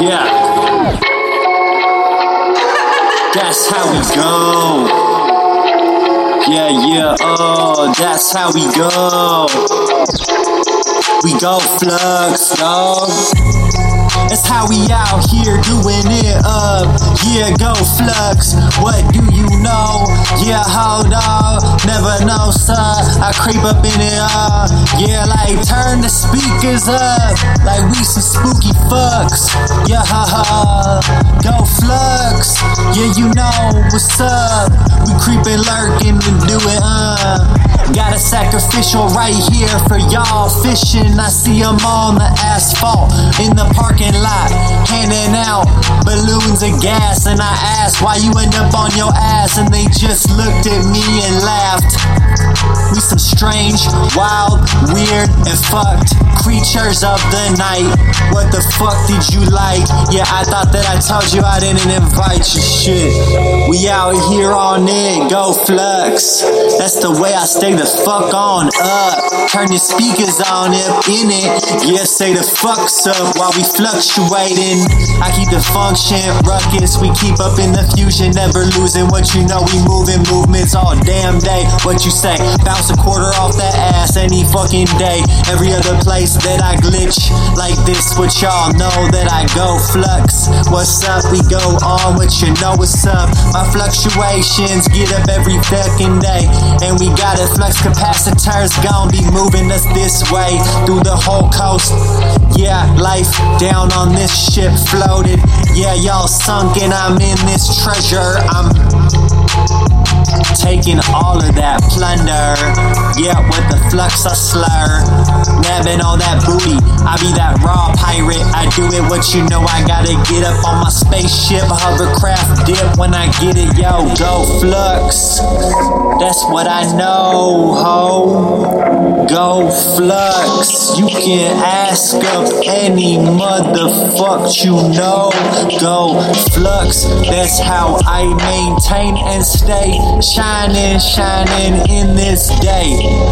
Yeah. That's how we go. Yeah, yeah, oh, that's how we go. We go flux, dog. That's how we out here doing it up. Yeah, go flux. What do you know? Yeah, hold on. Never know, son. I creep up in it, uh. Yeah, like turn the speakers up. Like we some spooky fucks. Yeah, ha ha. Go flux. Yeah, you know what's up. We creepin', lurking, and do it, uh. Got a sacrificial right here for y'all fishing. I see them on the asphalt in the parking lot, handing out balloons of gas. And I asked why you end up on your ass, and they just looked at me and laughed. Wild, weird, and fucked creatures of the night. What the fuck did you like? Yeah, I thought that I told you I didn't invite you. Shit, we out here on it, go flux. That's the way I stay the fuck on up. Turn your speakers on up in it. Yeah, say the fucks up while we fluctuating. I keep the function ruckus. We keep up in the fusion, never losing what you know. We moving movements all damn day. What you say? Bounce a quarter off that ass any fucking day. Every other place that I glitch like this, what y'all know that I go flux. What's up? We go on what you know what's up. My fluctuations get up every fucking day, and we got it. Flux capacitors gon' be moving us this way through the whole coast. Yeah, life down on this ship floated. Yeah, y'all sunk and I'm in this treasure. I'm taking all of that plunder. Yeah, with the flux I slur. Nabbing all that booty. I be that raw pirate. I do it what you know. I gotta get up on my spaceship, hovercraft dip. When I get it, yo, go flux. That's what I know, ho. Go flux. You can ask of any motherfuck you know. Go flux. That's how I maintain and stay shining, shining in this day.